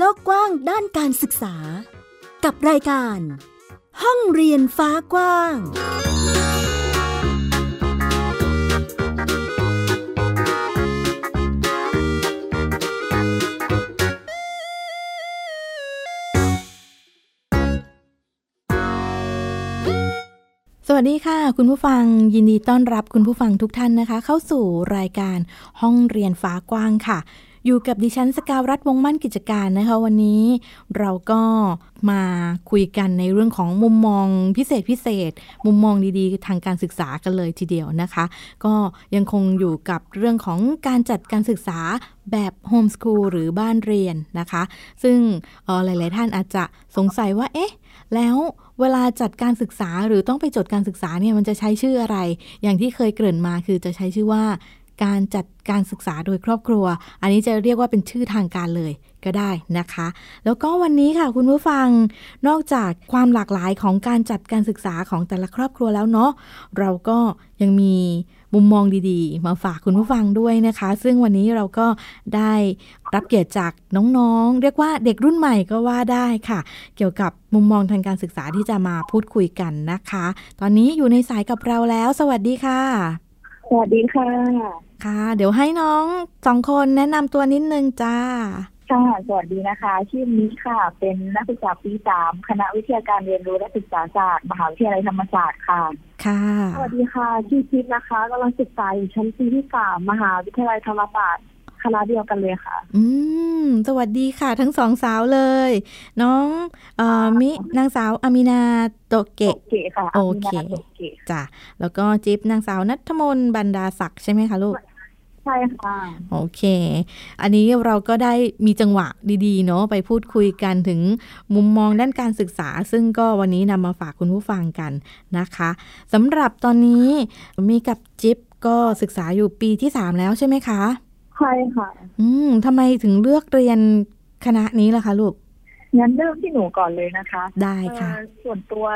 โลกกว้างด้านการศึกษา กับรายการ ห้องเรียนฟ้ากว้าง สวัสดีค่ะ คุณผู้ฟังยินดีต้อนรับคุณผู้ฟังทุกท่านนะคะ เข้าสู่รายการห้องเรียนฟ้ากว้างค่ะ อยู่กับดิฉันสกาวรัฐวงมั่นกิจการนะคะ วันนี้เราก็มาคุยกันในเรื่องของมุมมองพิเศษพิเศษ มุมมองดีๆ ทางการศึกษากันเลยทีเดียวนะคะ ก็ยังคงอยู่กับเรื่องของการจัดการศึกษาแบบโฮมสคูลหรือบ้านเรียนนะคะ ซึ่งออหลาย ๆ ท่านอาจจะสงสัยว่าเอ๊ะแล้วเวลาจัดการศึกษาหรือต้องไปจดการศึกษาเนี่ยมันจะใช้ชื่ออะไร อย่างที่เคยเกริ่นมาคือจะใช้ชื่อว่า การจัดการศึกษาโดยครอบครัว อันนี้จะเรียกว่าเป็นชื่อทางการเลยก็ได้นะคะ แล้วก็วันนี้ค่ะคุณผู้ฟัง นอกจากความหลากหลายของการจัดการศึกษาของแต่ละครอบครัวแล้วเนาะ เราก็ยังมีมุมมองดีๆ มาฝากคุณผู้ฟังด้วยนะคะ ซึ่งวันนี้เราก็ได้รับเกียรติจากน้องๆ เรียกว่าเด็กรุ่นใหม่ก็ว่าได้ค่ะ เกี่ยวกับมุมมองทางการศึกษาที่จะมาพูดคุยกันนะคะ ตอนนี้อยู่ในสายกับเราแล้ว สวัสดีค่ะ สวัสดีค่ะ ค่ะ เดี๋ยวให้น้องสองคนแนะนำตัวนิดนึงจ้าค่ะสวัสดีนะคะ ชื่อมิกค่ะ เป็นนักศึกษาปีสามคณะวิทยาการเรียนรู้และศึกษาศาสตร์มหาวิทยาลัยธรรมศาสตร์ค่ะ ค่ะ สวัสดีค่ะ ชื่อทิพย์นะคะกำลังศึกษาอยู่ชั้นปีที่สามมหาวิทยาลัยธรรมศาสตร์คณะเดียวกันเลยค่ะ อืม สวัสดีค่ะ ทั้งสองสาวเลย น้องเอ่อมินางสาวอามินาโตเกะโอเคค่ะโอเคามินาโอเคจ้ะแล้วก็จิ๊บนางสาวนัทมนต์บรรดาศักดิ์ใช่ไหมคะลูกใช่ค่ะ โอเค อันนี้เราก็ได้มีจังหวะดีๆ เนาะไปพูดคุยกันถึงมุมมองด้านการศึกษา ซึ่งก็วันนี้นำมาฝากคุณผู้ฟังกันนะคะสำหรับตอนนี้มีกับจิ๊บก็ศึกษาอยู่ปีที่3แล้วใช่ไหมคะ ใช่ค่ะ อืมทำไมถึงเลือกเรียนคณะนี้ล่ะคะลูก งั้นเริ่มที่หนูก่อนเลยนะคะ ได้ค่ะเอ่อส่วนตัว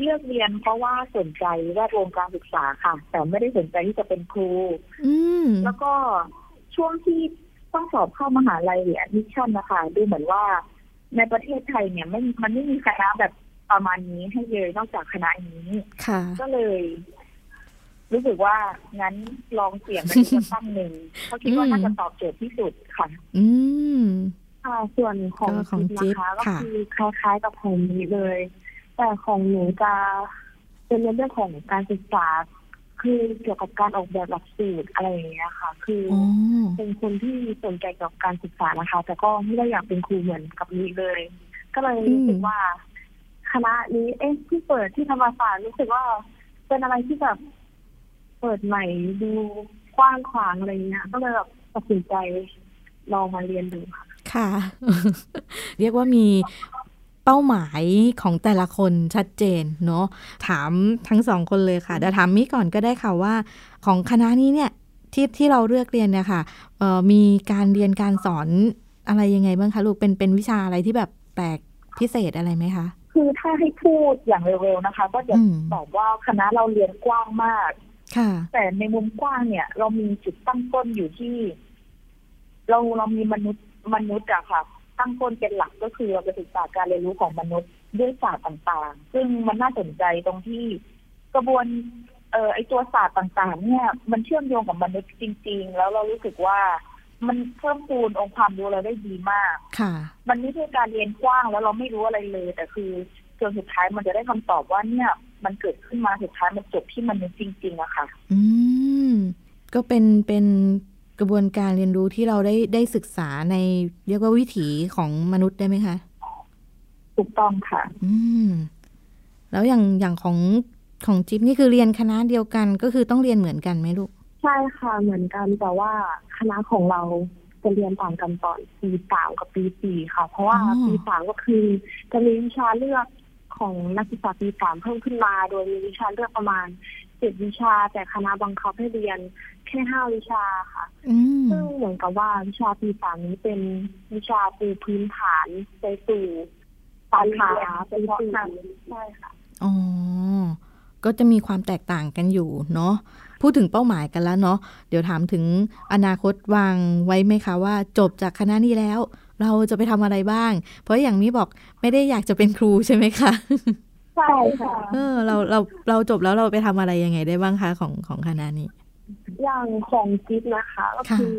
เลือกเรียนเพราะว่าสนใจแวดวงการศึกษาค่ะ แต่ไม่ได้สนใจที่จะเป็นครูอืมแล้วก็ช่วงที่ต้องสอบเข้ามหาลัยหรือ admission นะคะดูเหมือนว่าในประเทศไทยเนี่ยไม่มันไม่มีคณะแบบประมาณนี้ให้เลยนอกจากคณะนี้ค่ะก็เลย รู้สึกว่างั้นลองเสี่ยงไปดูสักตั้งหนึ่งเพราะคิดว่าอืมน่าจะตอบโจทย์ที่สุดค่ะ อืม ค่ะส่วนของก็ของจิ๊บนะคะจิ๊บก็ค่ะคือคล้ายๆกับของนี้เลย แต่ของหนูจะเป็นในเรื่องของการศึกษา คือเกี่ยวกับการออกแบบหลักสูตรอะไรอย่างเงี้ยค่ะ คืออ๋อเป็นคนที่สนใจเกี่ยวกับการศึกษานะคะ แต่ก็ไม่ได้อยากเป็นครูเหมือนกับนี้เลย ก็เลยรู้สึกว่า คณะนี้เอ๊ะที่เปิดที่ธรรมศาสตร์รู้สึกว่าเป็นอะไรที่แบบเปิดใหม่ดูกว้างขวางอะไรเงี้ยก็เลยแบบตัดสินใจลองมาเรียนดูค่ะ ค่ะ เรียกว่ามีเป้าหมายของแต่ละคนชัดเจนเนาะถามทั้งสองคนเลยค่ะเดี๋ยวถามมิก่อนก็ได้ค่ะว่า ของคณะนี้เนี่ยที่ที่เราเลือกเรียนเนี่ยค่ะเอ่อมีการเรียนการสอนอะไรยังไงบ้างคะลูกเป็นเป็นวิชาอะไรที่แบบแปลกพิเศษอะไรไหมคะคือถ้าให้พูดอย่างเร็วๆนะคะ ก็จะอืมบอกว่าคณะเราเรียนกว้างมาก ค่ะ แต่ในมุมกว้างเนี่ย เรามีจุดตั้งต้นอยู่ที่ เราเรามีมนุษย์ มนุษย์อะค่ะ ตั้งต้นเป็นหลักก็คือเราจะศึกษาการเรียนรู้ของมนุษย์ด้วยศาสตร์ต่างๆ ซึ่งมันน่าสนใจตรงที่กระบวนเอ่อไอตัวศาสตร์ต่างๆ เนี่ย มันเชื่อมโยงกับมนุษย์จริง ๆ แล้วเรารู้สึกว่ามันเพิ่มพูนองค์ความรู้เราได้ดีมาก ค่ะ มันไม่ใช่การเรียนกว้างแล้วเราไม่รู้อะไรเลย แต่คือจนสุดท้ายมันจะได้คำตอบว่าเนี่ย มันเกิดขึ้นมาสุดท้ายมันจบที่มนุษย์จริง ๆอะค่ะ อืม ก็เป็นเป็น กระบวนการเรียนรู้ที่เราได้ได้ศึกษาในเรียกว่าวิถีของมนุษย์ได้ไหมคะ ถูกต้องค่ะ อืม แล้วอย่างอย่างของของจิ๊บนี่คือเรียนคณะเดียวกัน ก็คือต้องเรียนเหมือนกันไหมลูก ใช่ค่ะเหมือนกันแต่ว่าคณะของเราจะเรียนต่างกันตอนปีสามกับปีสี่ค่ะ เพราะว่าอ๋อปีสามก็คือจะมีวิชาเลือกของนักศึกษาปีสามเพิ่มขึ้นมา โดยมีวิชาเลือกประมาณ เจ็ดวิชา แต่คณะบังคับให้เรียนแค่ห้าวิชาค่ะอืมซึ่งเหมือนกับว่าวิชาปีสามนี้เป็นวิชาปูพื้นฐานไปสู่สาขาไปสู่ใช่ค่ะอ๋อก็จะมีความแตกต่างกันอยู่เนาะพูดถึงเป้าหมายกันแล้วเนาะเดี๋ยวถามถึงอนาคตวางไว้ไหมคะว่าจบจากคณะนี้แล้ว เราจะไปทำอะไรบ้าง เพราะอย่างนี้บอกไม่ได้อยากจะเป็นครูใช่ไหมคะ ใช่ค่ะเออเราเราเราจบแล้วเราไปทำอะไรยังไงได้บ้างคะของของคณะนี้ อย่างของจิ๊บนะคะ ก็ค่ะคือ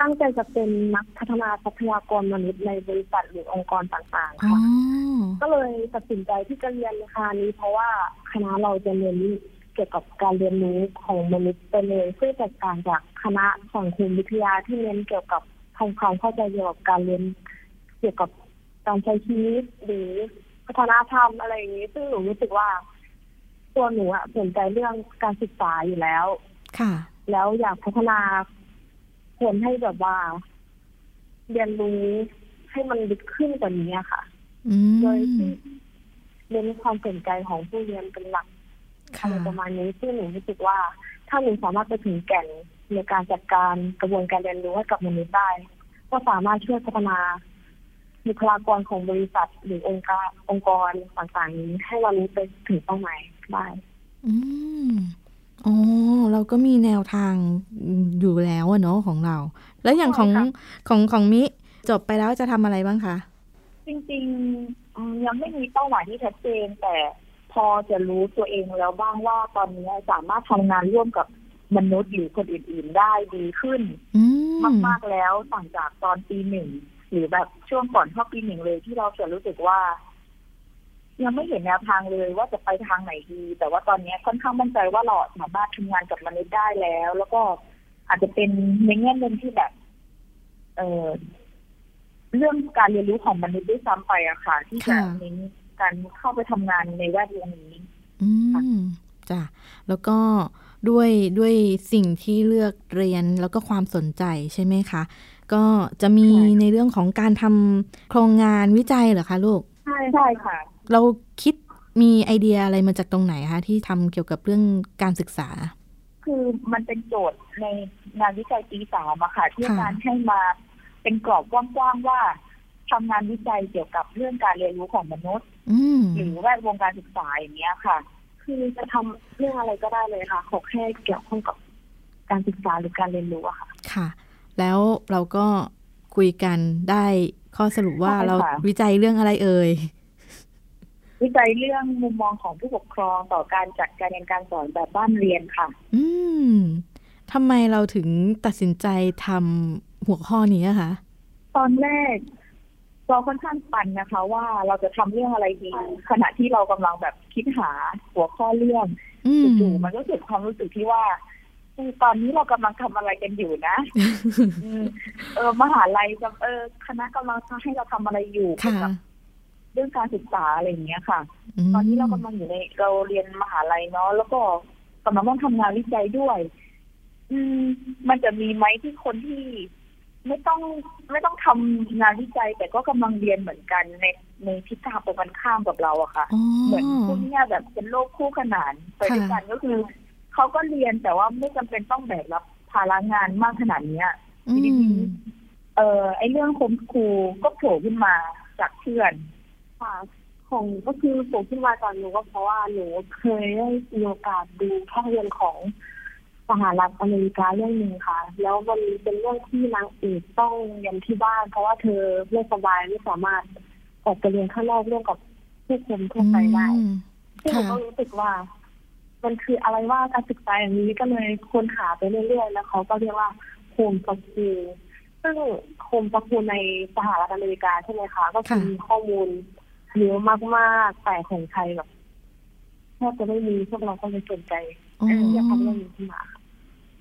ตั้งใจจะเป็นนักพัฒนาทรัพยากรมนุษย์ในบริษัทหรือองค์กรต่างๆอ๋อค่ะก็เลยตัดสินใจที่จะเรียนคณะนี้เพราะว่าคณะเราจะเรียนเกี่ยวกับการเรียนรู้ของมนุษย์ไปเลยซึ่งแตกต่างจากคณะสังคมวิทยาที่เรียนเกี่ยวกับทำความเข้าใจเกี่ยวกับการเรียนเกี่ยวกับการใช้ชีวิตหรือ พัฒนธรรมอะไรอย่างนี้ ซึ่งหนูรู้สึกว่า ตัวหนูอะสนใจเรื่องการศึกษาอยู่แล้ว ค่ะ แล้วอยากพัฒนาคนให้แบบว่า เรียนรู้ให้มันลึกขึ้นกว่านี้อะค่ะอืมโดยที่เน้นความสนใจของผู้เรียนเป็นหลักอะค่ะไรประมาณนี้ซึ่งหนูรู้สึกว่า ถ้าหนูสามารถไปถึงแก่นในการจัดการกระบวนการเรียนรู้ให้กับมนุษย์ได้ ก็สามารถช่วยพัฒนา บุคลากรของบริษัทหรือองค์การองค์กรต่างๆนี้ให้วันนี้ไปถึงเป้าหมายได้อืมอ๋อเราก็มีแนวทางอยู่แล้วอะเนาะของเรา แล้วอย่างของใช่ค่ะของของมิจบไปแล้วจะทำอะไรบ้างคะ จริงๆอืมยังไม่มีเป้าหมายที่ชัดเจน แต่พอจะรู้ตัวเองแล้วบ้างว่าตอนนี้สามารถทำงานร่วมกับมนุษย์หรือคนอื่น ๆ ได้ดีขึ้นอืมมากๆแล้วต่างจากตอนปีหนึ่ง หรือแบบช่วงก่อนเข้าปีหนึ่งเลยที่เราจะรู้สึกว่า ยังไม่เห็นแนวทางเลยว่าจะไปทางไหนดี แต่ว่าตอนนี้ค่อนข้างมั่นใจว่าเราสามารถทำงานกับมนุษย์ได้แล้ว แล้วก็อาจจะเป็นในแง่มุมที่แบบ เออเรื่องการเรียนรู้ของมนุษย์ด้วยซ้ำไปอะค่ะ ที่จะเน้นการเข้าไปทำงานในแวดวงนี้ อืมจ้ะแล้วก็ด้วยด้วยสิ่งที่เลือกเรียนแล้วก็ความสนใจใช่ไหมคะ ก็จะมีใช่ค่ะในเรื่องของการทำโครงงานวิจัยเหรอคะลูก ใช่ใช่ค่ะ เราคิดมีไอเดียอะไรมาจากตรงไหนคะที่ทำเกี่ยวกับเรื่องการศึกษา คือมันเป็นโจทย์ในงานวิจัยปีสามอะค่ะ ที่ค่ะอาจารย์ให้มาเป็นกรอบกว้างๆว่าทำงานวิจัยเกี่ยวกับเรื่องการเรียนรู้ของมนุษย์อืมหรือแวดวงการศึกษาอย่างเงี้ยค่ะ คือจะทำเรื่องอะไรก็ได้เลยค่ะขอแค่เกี่ยวข้องกับการศึกษาหรือการเรียนรู้อะค่ะ ค่ะ แล้วเราก็คุยกันได้ข้อสรุปว่าใช่ค่ะเราวิจัยเรื่องอะไรเอ่ยวิจัยเรื่องมุมมองของผู้ปกครองต่อการจัดการเรียนการสอนแบบบ้านเรียนค่ะ อืมทำไมเราถึงตัดสินใจทำหัวข้อนี้อะคะ ตอนแรก เราค่อนข้างปันนะคะ ว่าเราจะทำเรื่องอะไรดี ขณะที่เรากำลังแบบคิดหาหัวข้อเรื่องอืมจู่ๆมันก็เกิดความรู้สึกที่ว่า อืมตอนนี้เรากำลังทำอะไรกันอยู่นะอืมเออมหาลัยกับเออคณะกำลังให้เราทำอะไรอยู่เกี่ยค่ะวกับเรื่องการศึกษาอะไรอย่างเงี้ยค่ะมตอนนี้เรากำลังอยู่ในเราเรียนมหาลัยเนาะแล้วก็กำลังต้องทำงานวิจัยด้วย อืม มันจะมีไหมที่คนที่ไม่ต้องไม่ต้องทำงานวิจัย แต่ก็กำลังเรียนเหมือนกันในในทิศทางตรงกันข้ามกับเราอะค่ะอ๋อเหมือนพวกเนี้ยแบบเป็นโลกคู่ขนานไปด้วยกันก็คือ เขาก็เรียนแต่ว่าไม่จำเป็นต้องแบกรับภาระงานมากขนาดเนี้ยอืมเออไอเรื่องคมครูก็โผล่ขึ้นมาจากเพื่อนค่ะของก็คือโผล่ขึ้นมาตอนหนูก็เพราะว่าหนูเคยได้มีโอกาสดูภาพยนตร์ของสหรัฐอเมริกาเรื่องหนึ่งค่ะ แล้วมันเป็นเรื่องที่นางเอกต้องเรียนที่บ้าน เพราะว่าเธอไม่สบายไม่สามารถออกไปเรียนข้างนอกร่วมกับผู้คนทั่วไปได้อืมซึ่งหนูค่ะก็รู้สึกว่า มันคืออะไรว่าการศึกษาอย่างนี้ก็เลยค้นหาไปเรื่อยๆ แล้วเขาก็เรียกว่าโฮมสกูลซึ่งโฮมสกูลในสหรัฐอเมริกาใช่ไหมคะก็คือมีข้อมูลเยอะมากๆแต่ของไทยแบบแทบจะไม่มีพวกเราก็เลยสนใจอ๋อเอออยากทำเรื่องนี้ขึ้นมาค่ะ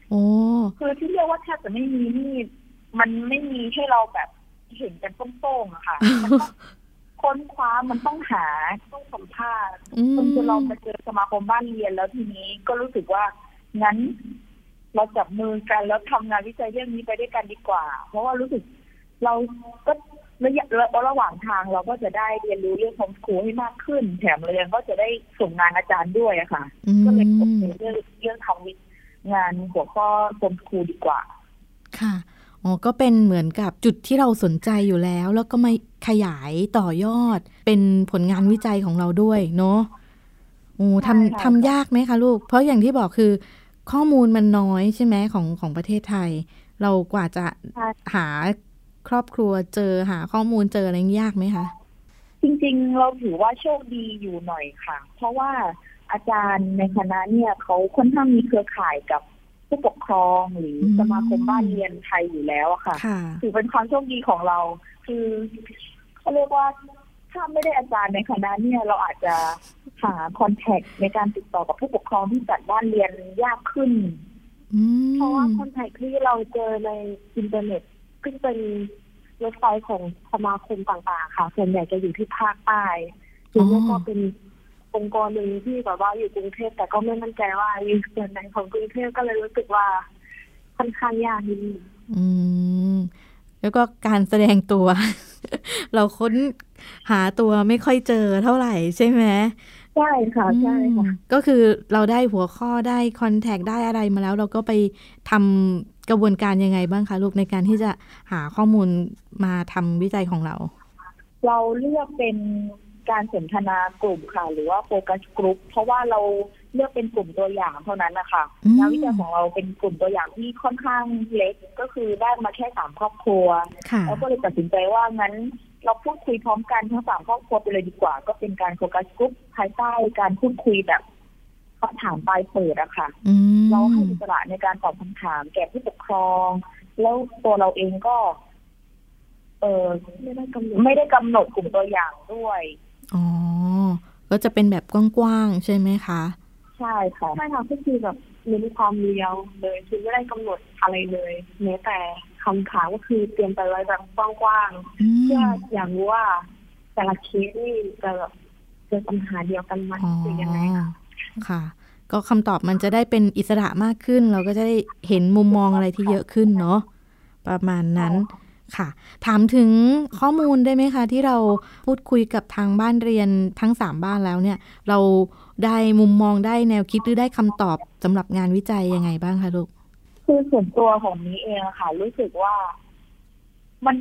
โอ้คือที่เรียกว่าแทบจะไม่มีนี่มันไม่มีให้เราแบบเห็นกันโต้งๆอะค่ะมันต้อง ค้นคว้ามันต้องหาต้องสัมภาษณ์อืมจนจะลองไปเจอสมาคมบ้านเรียนแล้วทีนี้ก็รู้สึกว่างั้น เราจับมือกันแล้วทำงานวิจัยเรื่องนี้ไปด้วยกันดีกว่า เพราะว่ารู้สึกเราก็ระยะระระหว่างทางเราก็จะได้เรียนรู้เรื่องของครูให้มากขึ้น แถมเรียนก็จะได้ส่งงานอาจารย์ด้วยอะค่ะอืมก็เลยโอเคเรื่องเรื่องทำวิงานหัวข้อโฮมสคูลดีกว่า ค่ะ อ๋อก็เป็นเหมือนกับจุดที่เราสนใจอยู่แล้ว แล้วก็มาขยายต่อยอด เป็นผลงานวิจัยของเราด้วยเนาะโอ้ใช่ค่ะทำทำยากไหมคะลูก เพราะอย่างที่บอกคือ ข้อมูลมันน้อยใช่ไหมของของประเทศไทย เรากว่าจะใช่หาโครอบครัวเจอหาข้อมูลเจออะไรยากไหมคะ จริงๆ เราถือว่าโชคดีอยู่หน่อยค่ะ เพราะว่าอาจารย์ในคณะเนี่ยเขาค่อนข้างมีเครือข่ายกับ ผู้ปกครองหรือสมาคมบ้านเรียนไทยอยู่แล้วอะค่ะค่ะ ถือเป็นความโชคดีของเรา คือเขาเรียกว่าถ้าไม่ได้อาจารย์ในคณะเนี่ยเราอาจจะหา contact ในการติดต่อกับผู้ปกครองที่จัดบ้านเรียนยากขึ้นอืมเพราะว่า contact ที่เราเจอในอินเทอร์เน็ตซึ่งเป็นเว็บไซต์ของสมาคมต่างๆ ค่ะ ส่วนใหญ่จะอยู่ที่ภาคใต้หรือไม่ก็เป็น องค์กรหนึ่งที่แบบว่าอยู่กรุงเทพแต่ก็ไม่มั่นใจว่าอยู่ส่วนไหนของกรุงเทพก็เลยรู้สึกว่าค่อนข้างยากนิดนึงอืมแล้วก็การแสดงตัว เราค้นหาตัวไม่ค่อยเจอเท่าไหร่ใช่ไหมใช่ค่ะใช่ค่ะอืมก็คือเราได้หัวข้อได้คอนแทคได้อะไรมาแล้ว เราก็ไปทำกระบวนการยังไงบ้างคะลูกในการที่จะหาข้อมูลมาทำวิจัยของเรา เราเลือกเป็น การสนทนากลุ่มค่ะ หรือว่าโฟกัสกลุ่มเพราะว่าเราเลือกเป็นกลุ่มตัวอย่างเท่านั้นนะคะอืมงานวิจัยของเราเป็นกลุ่มตัวอย่างที่ค่อนข้างเล็กก็คือได้มาแค่สามครอบครัวค่ะแล้วก็เลยตัดสินใจว่างั้นเราพูดคุยพร้อมกันทั้งสามครอบครัวไปเลยดีกว่า ก็เป็นการโฟกัสกลุ่มภายใต้การพูดคุยแบบคำถามปลายเปิดอะค่ะอืมเราให้อิสระในการตอบคำถาม แก่ผู้ปกครอง แล้วตัวเราเองก็ เออไม่ได้กำหนดไม่ได้กำหนดกลุ่มตัวอย่างด้วย อ๋อ ก็จะเป็นแบบกว้างๆใช่ไหมคะ ใช่ค่ะใช่ค่ะก็คือแบบเน้นความเรียวเลยคือไม่ได้กำหนดอะไรเลยแม้แต่คำถามก็คือเตรียมไปไว้แบบกว้างอืๆมเพื่ออยากรู้ว่า แต่ละเคสนี่จะแบบเจอปัญหาเดียวกันไหมอ๋อหรือยังไงคะค่ะ ก็คำตอบมันจะได้เป็นอิสระมากขึ้น เราก็จะได้เห็นมุมมองอะไรที่เยอะขึ้นเนาะประมาณนั้น ค่ะ ถามถึงข้อมูลได้ไหมคะ ที่เราพูดคุยกับทางบ้านเรียนทั้งสามบ้านแล้วเนี่ย เราได้มุมมองได้แนวคิดหรือได้คำตอบสำหรับงานวิจัยยังไงบ้างคะลูก คือส่วนตัวของนี้เองอะค่ะ รู้สึกว่า มัน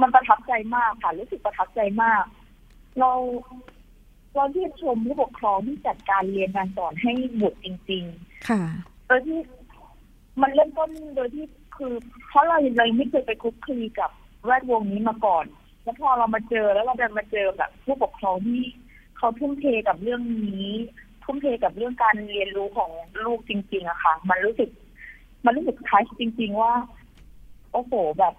มันประทับใจมากค่ะ รู้สึกประทับใจมาก เราเราที่นชมผู้ปกครองที่จัดการเรียนการสอนให้บุตรจริง ๆ ค่ะโดยที่มันเริ่มต้นโดยที่ คือเพราะเราเราไม่เคยไปคุกคลีกับแวดวงนี้มาก่อน แล้วพอเรามาเจอแล้วเราดันมาเจอแบบผู้ปกครองที่เขาทุ่มเทกับเรื่องนี้ ทุ่มเทกับเรื่องการเรียนรู้ของลูกจริงๆอะค่ะ มันรู้สึก มันรู้สึกทัชจริง ๆ ว่า โอ้โหแบบ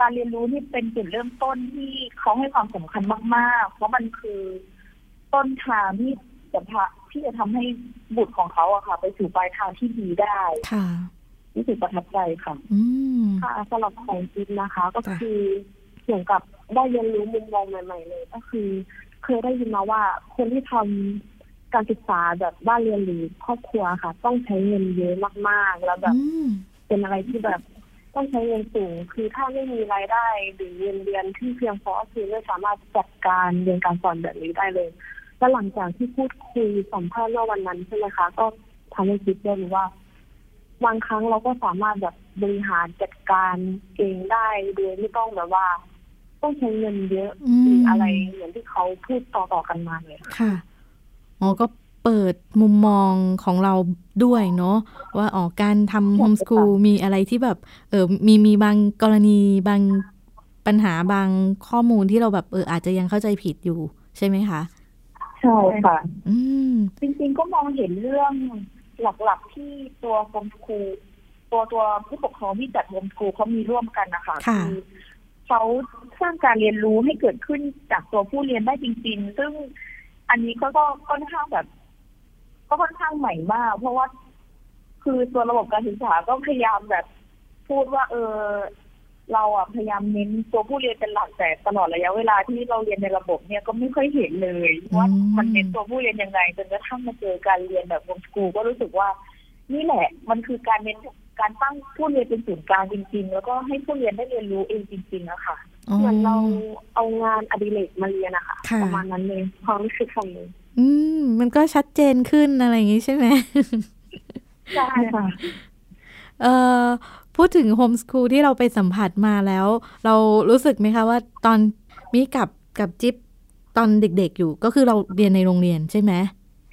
การเรียนรู้นี่เป็นจุดเริ่มต้นที่เขาให้ความสำคัญมาก ๆ เพราะมันคือต้นทางที่จะพาที่จะทำให้บุตรของเขาอะค่ะ ไปสู่ปลายทางที่ดีได้ค่ะ รู้สึกประทับใจค่ะอืมค่ะสำหรับของจิ๊บนะคะ ก็ค่ะคือเหมือนกับได้เรียนรู้มุมมองใหม่ ๆ เลย ก็คือ เคยได้ยินมาว่าคนที่ทำการศึกษาแบบบ้านเรียนหรือครอบครัวค่ะ ต้องใช้เงินเยอะมากๆ แล้วแบบอืมเป็นอะไรที่แบบต้องใช้เงินสูง คือถ้าไม่มีรายได้หรือเงินเดือนที่เพียงพอคือไม่สามารถจัดการเรียนการสอนแบบนี้ได้เลย แล้วหลังจากที่พูดคุยสัมภาษณ์เมื่อวันนั้นใช่ไหมคะ ก็ทำให้คิดได้รู้ว่า บางครั้งเราก็สามารถแบบบริหารจัดการเองได้โดยไม่ต้องแบบว่า ต้องใช้เงินเยอะอืมหรืออะไรเหมือนที่เขาพูดต่อๆกันมาเลยค่ะค่ะอ๋อก็เปิดมุมมองของเราด้วยเนาะว่าอ๋อการทำโฮมส o ูลมีอะไรที่แบบเออมีมีบางกรณีบางปัญหาบางข้อมูลที่เราแบบเอออาจจะยังเข้าใจผิดอยู่ใช่ไหมคะ ใช่ค่ะ อืมจริงๆก็มองเห็นเรื่อง หลักๆที่ตัวโฮมสคูลตัวตัวผู้ปกครองที่จัดโฮมสคูลเขามีร่วมกันนะคะค่ะเขาสร้างการเรียนรู้ให้เกิดขึ้นจากตัวผู้เรียนได้จริง ๆ ซึ่งอันนี้ก็ก็ค่อนข้างแบบ ก็ค่อนข้างใหม่มาก เพราะว่าคือตัวระบบการศึกษาก็พยายามแบบพูดว่า เออ เราอะพยายามเน้นตัวผู้เรียนเป็นหลักแต่ตลอดระยะเวลาที่เราเรียนในระบบเนี่ยก็ไม่ค่อยเห็นเลยว่าอืมมันเน้นตัวผู้เรียนยังไงจนกระทั่งมาเจอการเรียนแบบโฮมสกูลก็รู้สึกว่า นี่แหละ มันคือการเน้นการตั้งผู้เรียนเป็นศูนย์กลางจริง ๆ แล้วก็ให้ผู้เรียนได้เรียนรู้เองจริงๆอะค่ะอ๋อเหมือนเราเอางานอดิเรกมาเรียนนะคะค่ะประมาณนั้นเลยความรู้สึกของหนูอืมมันก็ชัดเจนขึ้นอะไรอย่างงี้ใช่ไหมใช่ค่ะเอ่อ พูดถึงโฮมส o ูลที่เราไปสัมผัสมาแล้ว เรารู้สึกไหมคะว่าตอนมีกับกับจิ๊บตอนเด็กๆอยู่ก็คือเราเรียนในโรงเรียนใช่ไหม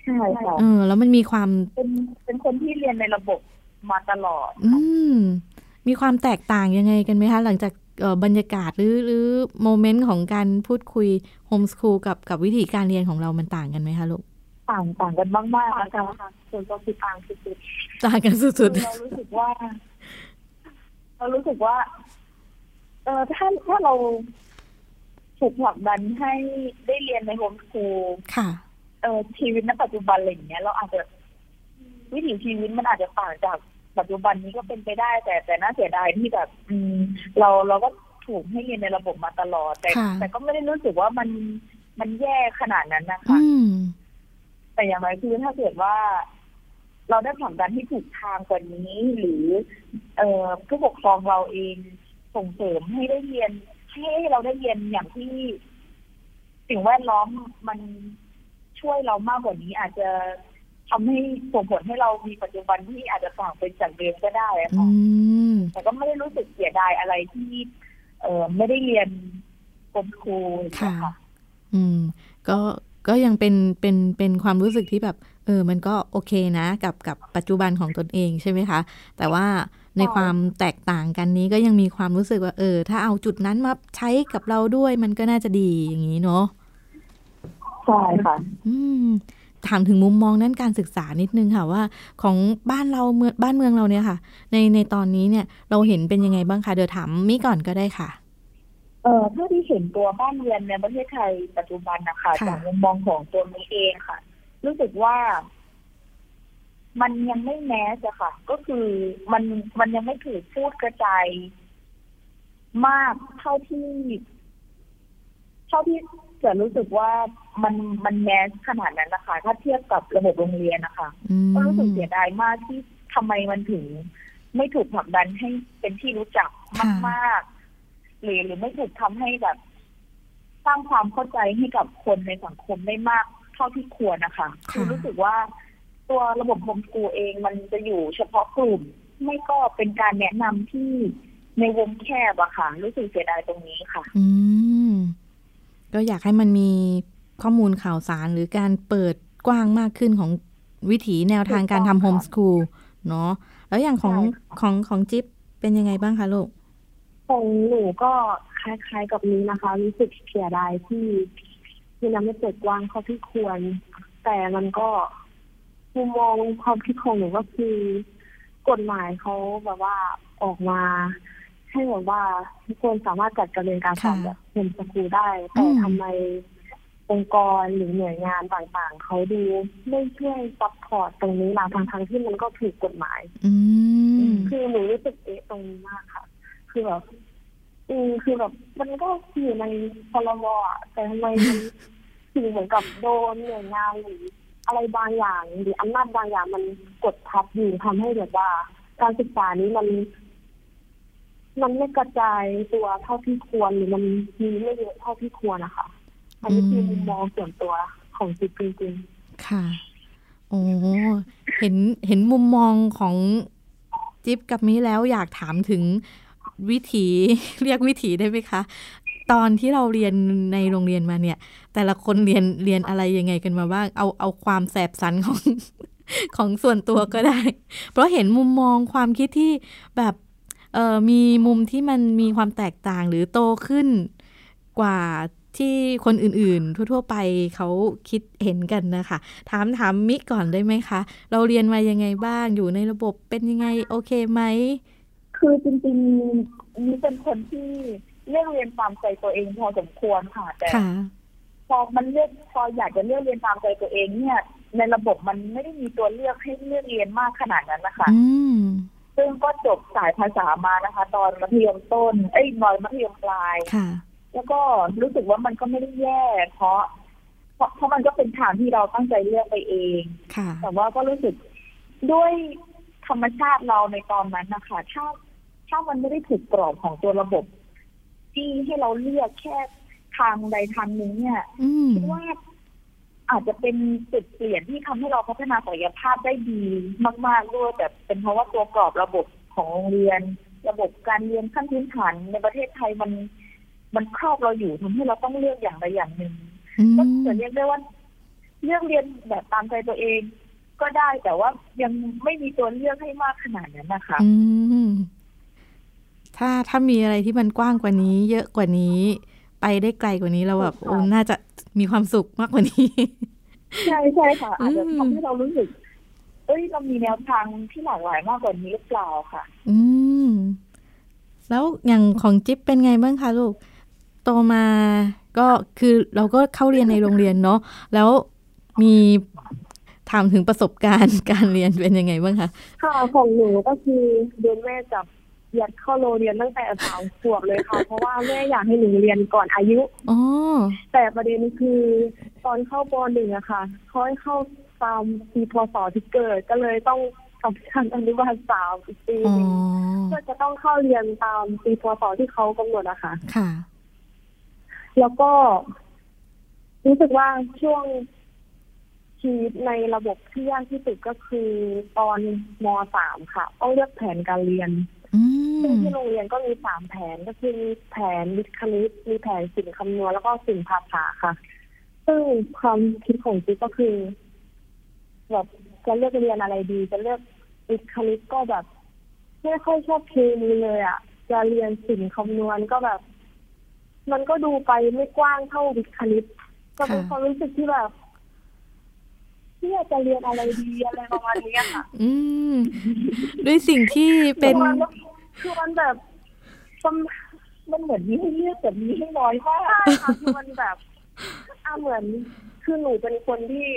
ใช่ค่ะเออแล้วมันมีความเป็นเป็นคนที่เรียนในระบบมาตลอด อืมมีความแตกต่างยังไงกันไหมคะ หลังจากบรรยากาศหรือหรือโมเมนต์ของการพูดคุยโฮมสคูลกับกับวิธีการเรียนของเรามันต่างกันไหมคะลูก ต่างต่างกันมากมากนะคะส่วนตัวคือต่างสุดๆต่างกันสุดๆเรารู้สึกว่า เรารู้สึกว่า เออถ้าถ้าเราถูกผลักดันให้ได้เรียนในโฮมสคูลค่ะเออชีวิตณปัจจุบันอะไรอย่างเงี้ย เราอาจจะวิถีชีวิตมันอาจจะต่างจากปัจจุบันนี้ก็เป็นไปได้ แต่แต่น่าเสียดายที่แบบ อืม เราเราก็ถูกให้เรียนในระบบมาตลอด แต่ แต่ก็ไม่ได้รู้สึกว่ามันมันแย่ขนาดนั้นนะคะ แต่อย่างไรคือถ้าเกิดว่า เราได้ผลักดันที่ถูกทางกว่านี้ หรือ เอ่อผู้ปกครองเราเองส่งเสริมให้ได้เรียนให้เราได้เรียนอย่างที่สิ่งแวดล้อมมันช่วยเรามากกว่านี้ อาจจะทำให้ส่งผลให้เรามีปัจจุบันที่อาจจะต่างไปจากเดิมก็ได้ค่ะแต่ก็ไม่ได้รู้สึกเสียดายอะไรที่ เออไม่ได้เรียนกรมครูค่ะ อืม ก็ ก็ยังเป็นเป็นเป็นความรู้สึกที่แบบเออมันก็โอเคนะ กับกับปัจจุบันของตนเองใช่ไหมคะ แต่ว่าในความแตกต่างกันนี้ก็ยังมีความรู้สึกว่า เออ ถ้าเอาจุดนั้นมาใช้กับเราด้วยมันก็น่าจะดีอย่างนี้เนาะใช่ค่ะอืมถามถึงมุมมองด้านการศึกษานิดนึงค่ะว่า ของบ้านเราเมืองบ้านเมืองเราเนี่ยค่ะ ในในตอนนี้เนี่ยเราเห็นเป็นยังไงบ้างคะเดี๋ยวถามมิก่อนก็ได้ค่ะ เออถ้าที่เห็นตัวบ้านเรือนในประเทศไทยปัจจุบันนะคะจากมุมมองของตัวนี้เองค่ะ รู้สึกว่า มันยังไม่แมสอะค่ะ ก็คือมันมันยังไม่ถูกพูดกระจายมากเท่าที่เท่าที่จะรู้สึกว่ามันมันแมสขนาดนั้นนะคะ ถ้าเทียบกับระบบโรงเรียนนะคะก็รู้สึกเสียดายมากที่ทำไมมันถึง ไม่ถูกผลักดันให้เป็นที่รู้จักมากๆ หรือหรือไม่ถูกทำให้แบบสร้างความเข้าใจให้กับคนในสังคมได้มากเท่าที่ควรนะคะคือรู้สึกว่าตัวระบบโฮมสกูลเองมันจะอยู่เฉพาะกลุ่ม ไม่ก็เป็นการแนะนำที่ในวงแคบอะค่ะ รู้สึกเสียดายตรงนี้ค่ะ อืม ก็อยากให้มันมีข้อมูลข่าวสารหรือการเปิดกว้างมากขึ้นของวิถีแนวทางการทำโฮมสคูลเนาะแล้วอย่างของของของจิ๊บเป็นยังไงบ้างคะลูก ของหนูก็คล้ายๆกับนี้นะคะ รู้สึกเสียดายที่ที่ยังไม่เปิดกว้างเขาที่ควร แต่มันก็มุมมองความคิดของหนูก็คือกฎหมายเขาแบบว่าออกมา ให้แบบว่าทุกคนสามารถจัดการเรียนการสอนแบบ homeschool ได้ แต่ทำไมองค์กรหรือหน่วยงานต่างๆเขาดูไม่ช่วย support ตรงนี้ล่ะทั้งๆที่มันก็ถูกกฎหมายอือคือหนูรู้สึกเอ๊ะตรงนี้มากค่ะ คือแบบอือคือแบบมันก็อยู่ในพรบอะแต่ทำไมมันถึงเหมือนกับโดนหน่วยงานหรืออะไรบางอย่างหรืออำนาจบางอย่างมันกดทับอยู่ทำให้แบบว่า การศึกษานี้มัน มันไม่กระจายตัวเท่าที่ควรหรือมันมีไม่เยอะเท่าที่ควรนะคะอันนี้คือมุมมองส่วนตัวของจิ๊บจริงๆค่ะโอ้เห็นเห็นมุมมองของจิ๊บกับมิแล้วอยากถามถึง วิถีเรียกวิถีได้ไหมคะ ตอนที่เราเรียนในโรงเรียนมาเนี่ย แต่ละคนเรียนเรียนอะไรยังไงกันมาบ้าง เอาเอาความแสบสันของของส่วนตัวก็ได้ เพราะเห็นมุมมองความคิดที่แบบเออมีมุมที่มันมีความแตกต่างหรือโตขึ้นกว่าที่คนอื่นๆ ทั่ว ๆ ไปเขาคิดเห็นกันนะคะ ถามถามมิก่อนได้ไหมคะ เราเรียนมายังไงบ้างอยู่ในระบบเป็นยังไง โอเคไหม คือจริงๆมีเป็นคนที่เลือกเรียนตามใจตัวเองพอสมควรค่ะแต่พอมันเลือกพออยากจะเลือกเรียนตามใจตัวเองเนี่ย ในระบบมันไม่ได้มีตัวเลือกให้เลือกเรียนมากขนาดนั้นนะคะซึ่งก็จบสายภาษามานะคะ ตอนมัธยมต้น เอ้ยนอยมัธยมปลายแล้วก็รู้สึกว่ามันก็ไม่ได้แย่ เพราะ เพราะเพราะมันก็เป็นทางที่เราตั้งใจเลือกไปเองแต่ว่าก็รู้สึกด้วยธรรมชาติเราในตอนนั้นนะคะถ้า ถ้ามันไม่ได้ถูกกรอบของตัวระบบที่ให้เราเลือกแค่ทางใดทางหนึ่งเนี่ยคิดว่าอาจจะเป็นจุดเปลี่ยนที่ทำให้เราพัฒนาศักยภาพได้ดีมากๆด้วยแต่เป็นเพราะว่าตัวกรอบระบบของโรงเรียน ระบบการเรียนขั้นพื้นฐานในประเทศไทยมัน มันครอบเราอยู่ทำให้เราต้องเลือกอย่างใดอย่างหนึ่งก็จะเรียกได้ว่าเลือกเรียนแบบตามใจตัวเองก็ได้แต่ว่ายังไม่มีตัวเลือกให้มากขนาดนั้นนะคะ ถ้าถ้ามีอะไรที่มันกว้างกว่านี้ เยอะกว่านี้ ไปได้ไกลกว่านี้เราแบบโอ้น่าจะมีความสุขมากกว่านี้ ใช่ใช่ค่ะอาจจะทำให้เรารู้สึก เอ้ยเรามีแนวทางที่หลากหลายมากกว่านี้หรือเปล่าค่ะ อืม แล้วอย่างของจิ๊บเป็นไงบ้างคะลูกโตมาก็คือเราก็เข้าเรียนในโรงเรียนเนาะแล้วมีถามถึงประสบการณ์การเรียนเป็นยังไงบ้างคะ ค่ะของหนูก็คือโดนแม่จับ ยัดเข้าโรงเรียนตั้งแต่สามขวบเลยค่ะ เพราะว่าแม่อยากให้หนูเรียนก่อนอายุอ๋อแต่ประเด็นคือตอนเข้าปหนึ่งอะค่ะเขาให้เข้าตามปีพศที่เกิดก็เลยต้องทำการอนุบาลสามอีกปีอ๋อหนึ่งเพื่อจะต้องเข้าเรียนตามปีพศที่เขากำหนดอะค่ะ ค่ะ แล้วก็ รู้สึกว่าช่วงชีวิตในระบบที่ยากที่สุดก็คือตอนมสามค่ะต้องเลือกแผนการเรียนอื ซึ่งที่โรงเรียนก็มีสามแผนก็คือมีแผนวิทย์คณิตมีแผนศิลป์คำนวณแล้วก็ศิลป์ภาษาค่ะ ซึ่งความคิดของจิ๊กก็คือแบบจะเลือกเรียนอะไรดี จะเลือกวิทย์คณิตก็แบบไม่ค่อยชอบเคมีเลยอะจะเรียนศิลป์คำนวณก็แบบ มันก็ดูไปไม่กว้างเท่าวิทย์คณิตก็เป็นความรู้สึกที่แบบ ที่อยากจะเรียนอะไรดีอะไรประมาณนี้ค่ะ อืม ด้วยสิ่งที่เป็นคือมันคือมันแบบมันมันเหมือนมีให้เลือกแต่มีให้น้อยมากใช่ค่ะคือมันแบบอ่าเหมือนคือหนูเป็นคนที่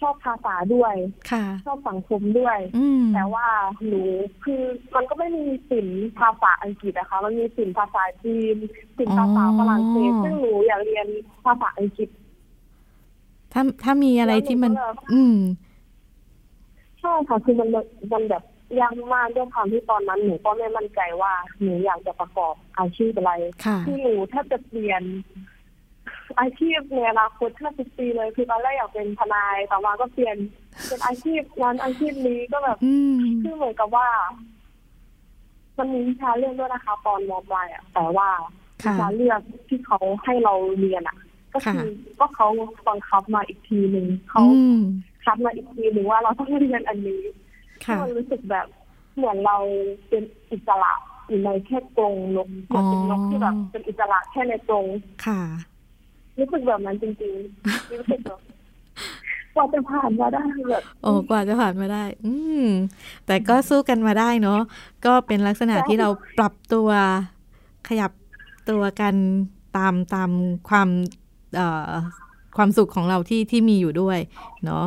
ชอบภาษาด้วยค่ะชอบสังคมด้วยอืมแต่ว่าหนูคือมันก็ไม่มีศิลป์ภาษาอังกฤษนะคะ มันมีศิลป์ภาษาจีนศิลป์ภาษาฝรั่งเศสอ๋อซึ่งหนูอยากเรียนภาษาอังกฤษ ถ้าถ้ามีอะไรที่มันแล้วหนูก็แบบอืมใช่ค่ะคือมันมันแบบยากมากด้วยความที่ตอนนั้นหนูก็ไม่มั่นใจว่าหนูอยากจะประกอบอาชีพอะไรค่ะที่หนูแทบจะเปลี่ยน อาชีพในอนาคตแทบทุกปีเลยคือตอนแรกอยากเป็นทนายต่อมาก็เปลี่ยนเป็นอาชีพนั้นอาชีพนี้ก็แบบอืมคือเหมือนกับว่า มันมีวิชาเลือกด้วยนะคะ ตอนมปลายอะแต่ว่าวิค่ะชาเลือกที่เขาให้เราเรียนอะ ก็คือค่ะก็เขาบังคับมาอีกทีหนึ่งเขาอืมคัดมาอีกทีหนึ่งว่าเราต้องเรียนอันนี้ค่ะมันรู้สึกแบบเหมือนเราเป็นอิสระอยู่ในแค่กรงนกเหมือนเป็นนกที่แบบเป็นอิสระแค่ในกรงค่ะ รู้สึกแบบนั้นจริงๆรู้สึกแบบกว่าจะผ่านมาได้แบบโอ้กว่าจะผ่านมาได้ อืม แต่ก็สู้กันมาได้เนาะก็เป็นลักษณะที่เราปรับตัวขยับตัวกันตามตามความเอ่อ ความสุขของเราที่ที่มีอยู่ด้วย เนาะ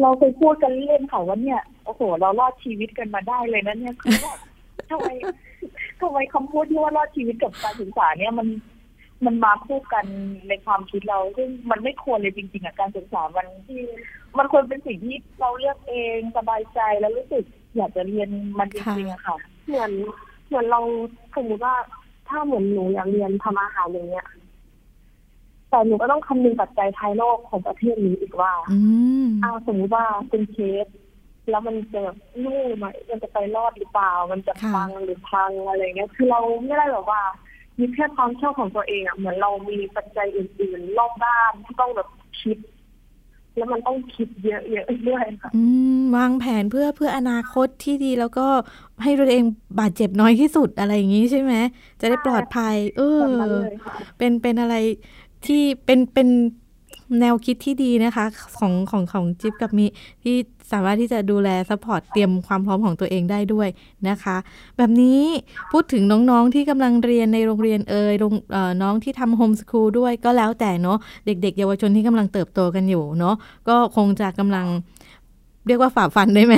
เราเคยพูดกันเล่นค่ะว่าเนี่ยโอ้โห เรารอดชีวิตกันมาได้เลยนะเนี่ยคือว่าทำไมทำไมคำพูดที่ว่ารอดชีวิตกับการศึกษาเนี่ยมันมันมาคู่กันในความคิดเราซึ่งมันไม่ควรเลยจริงๆอะการศึกษามันที่ มันควรเป็นสิ่งที่เราเลือกเองสบายใจแล้วรู้สึก อยากจะเรียนมันจริงๆอะค่ะ เหมือนเหมือนเราสมมติว่าถ้าเหมือนหนูอยากเรียนทำอาหารอย่างเงี้ย แต่หนูก็ต้องคำนึงปัจจัยภายนอกของประเทศนี้อีกว่าอืมอ่าสมมติว่าเป็นเชฟแล้วมันจะแบบนู่นไหมมันจะไปรอดหรือเปล่า มันจะค่ะพังหรือพังอะไรเงี้ย คือเราไม่ได้แบบว่ามีแค่ความชอบของตัวเองอะ เหมือนเรามีปัจจัยอื่นๆ รอบด้านที่ต้องแบบคิด แล้วมันต้องคิดเยอะๆด้วยค่ะอืมวางแผนเพื่อเพื่ออนาคตที่ดีแล้วก็ให้ตัวเองบาดเจ็บน้อยที่สุดอะไรอย่างนี้ใช่ไหม จะได้ปลอดภัย เออแบบนั้นเลยค่ะเป็นเป็นอะไร ที่เป็นเป็นแนวคิดที่ดีนะคะ ของของของจิ๊บกับมิที่สามารถที่จะดูแล support เตรียมความพร้อมของตัวเองได้ด้วยนะคะ แบบนี้พูดถึงน้องๆที่กำลังเรียนในโรงเรียนเอยหรือน้องที่ทำ homeschool ด้วยก็แล้วแต่เนาะเด็ก ๆ เยาวชนที่กำลังเติบโตกันอยู่เนาะก็คงจะกำลังเรียกว่าฝ่าฟันได้ไหม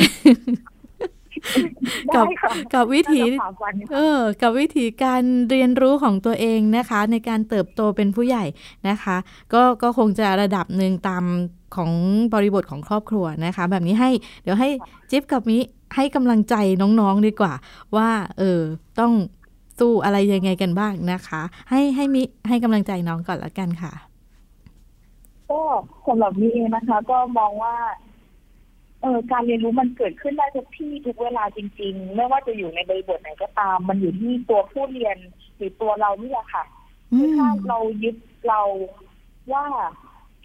กับได้ค่ะกับวิถีน่าจะฝ่าฟันเออ กับวิธีการเรียนรู้ของตัวเองนะคะ ในการเติบโตเป็นผู้ใหญ่นะคะ ก็ก็คงจะระดับหนึ่งตามของบริบทของครอบครัวนะคะ แบบนี้ให้เดี๋ยวให้จิ๊บกับมิให้กำลังใจน้องๆดีกว่า ว่า เออต้องสู้อะไรยังไงกันบ้างนะคะ ให้ให้มิให้กำลังใจน้องก่อนละกันค่ะ ก็สำหรับมีเองนะคะ ก็มองว่า เออการเรียนรู้มันเกิดขึ้นได้ทุกที่ทุกเวลาจริง ๆ ไม่ว่าจะอยู่ในบริบทไหนก็ตาม มันอยู่ที่ตัวผู้เรียนหรือตัวเรานี่แหละค่ะอืคือมถ้าเรายึดเราว่า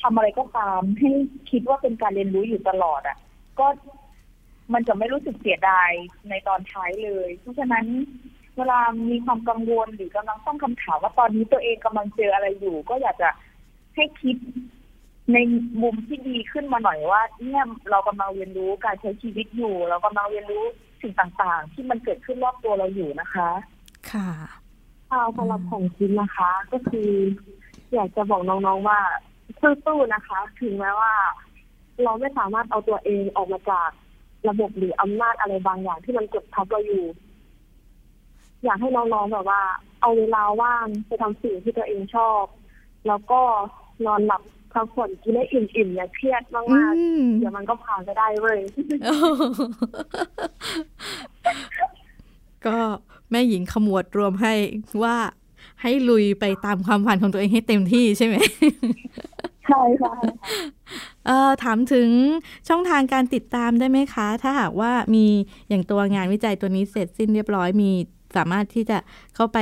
ทำอะไรก็ตามให้คิดว่าเป็นการเรียนรู้อยู่ตลอดอะ ก็มันจะไม่รู้สึกเสียดายในตอนท้ายเลย เพราะฉะนั้นเวลามีความกังวลหรือกำลังตั้งคำถามว่าตอนนี้ตัวเองกำลังเจออะไรอยู่ ก็อยากจะให้คิด ในมุมที่ดีขึ้นมาหน่อยว่า เนี่ยเรากำลังเรียนรู้การใช้ชีวิตอยู่ เรากำลังเรียนรู้สิ่งต่างๆ ที่มันเกิดขึ้นรอบตัวเราอยู่นะคะ ค่ะค่ะสำหรับของจินนะคะ ก็คือ อยากจะบอกน้องๆว่าสู้ๆนะคะ ถึงแม้ว่า เราไม่สามารถเอาตัวเองออกมาจากระบบหรืออำนาจอะไรบางอย่างที่มันกดทับเราอยู่ อยากให้น้องๆแบบว่า เอาเวลาว่างไปทำสิ่งที่ตัวเองชอบ แล้วก็นอนหลับ พักผ่อนกินได้อิ่มๆอย่าเครียดมากๆเดี๋ยวมันก็ผ่านไปได้เว้ยก็แม่หญิงขมวดรวมให้ว่าให้ลุยไปตามความฝันของตัวเองให้เต็มที่ใช่ไหมใช่ค่ะเอ่อถามถึงช่องทางการติดตามได้ไหมคะ ถ้าหากว่ามีอย่างตัวงานวิจัยตัวนี้เสร็จสิ้นเรียบร้อยมีสามารถที่จะเข้าไป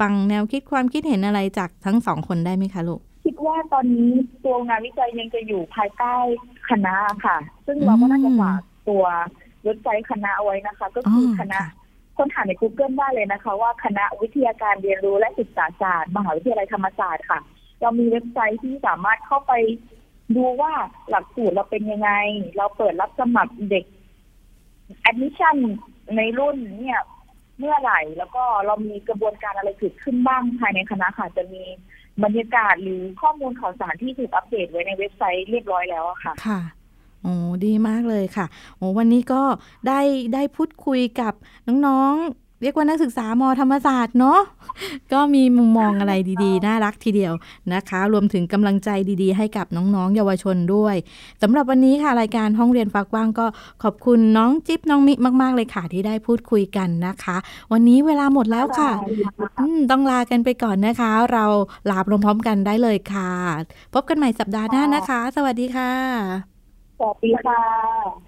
ฟังแนวคิดความคิดเห็นอะไรจากทั้งสองคนได้ไหมคะลูก คิดว่าตอนนี้ตัวงานวิจัยยังจะอยู่ภายใต้คณะค่ะ ซึ่งเราก็น่าจะฝากตัวเว็บไซต์คณะเอาไว้นะคะ ก็คือคณะค้นหาใน Google ได้เลยนะคะ ว่าคณะวิทยาการเรียนรู้และศึกษาศาสตร์ มหาวิทยาลัยธรรมศาสตร์ค่ะ เรามีเว็บไซต์ที่สามารถเข้าไปดูว่าหลักสูตรเราเป็นยังไง เราเปิดรับสมัครเด็ก admission ในรุ่นเนี่ยเมื่อไหร่ แล้วก็เรามีกระบวนการอะไรเกิดขึ้นบ้างภายในคณะค่ะจะมี บรรยากาศหรือข้อมูลข่าวสารที่ถูกอัปเดตไว้ในเว็บไซต์เรียบร้อยแล้วค่ะ ค่ะโอ้ดีมากเลยค่ะโอ้วันนี้ก็ได้ได้พูดคุยกับน้องๆ เรียกว่านักศึกษามธรรมศาสตร์เนาะก็มีมุมมองอะไรดีๆ น่ารักทีเดียวนะคะ รวมถึงกำลังใจดีๆ ให้กับน้องๆ เยาวชนด้วยสำหรับวันนี้ค่ะรายการห้องเรียนฟักว่างก็ขอบคุณน้องจิ๊บน้องมิมาก ๆ เลยค่ะที่ได้พูดคุยกันนะคะ วันนี้เวลาหมดแล้วค่ะต้องลากันไปก่อนนะคะ เราลาพร้อมๆกันได้เลยค่ะ พบกันใหม่สัปดาห์หน้านะคะ สวัสดีค่ะสวัสดีค่ะ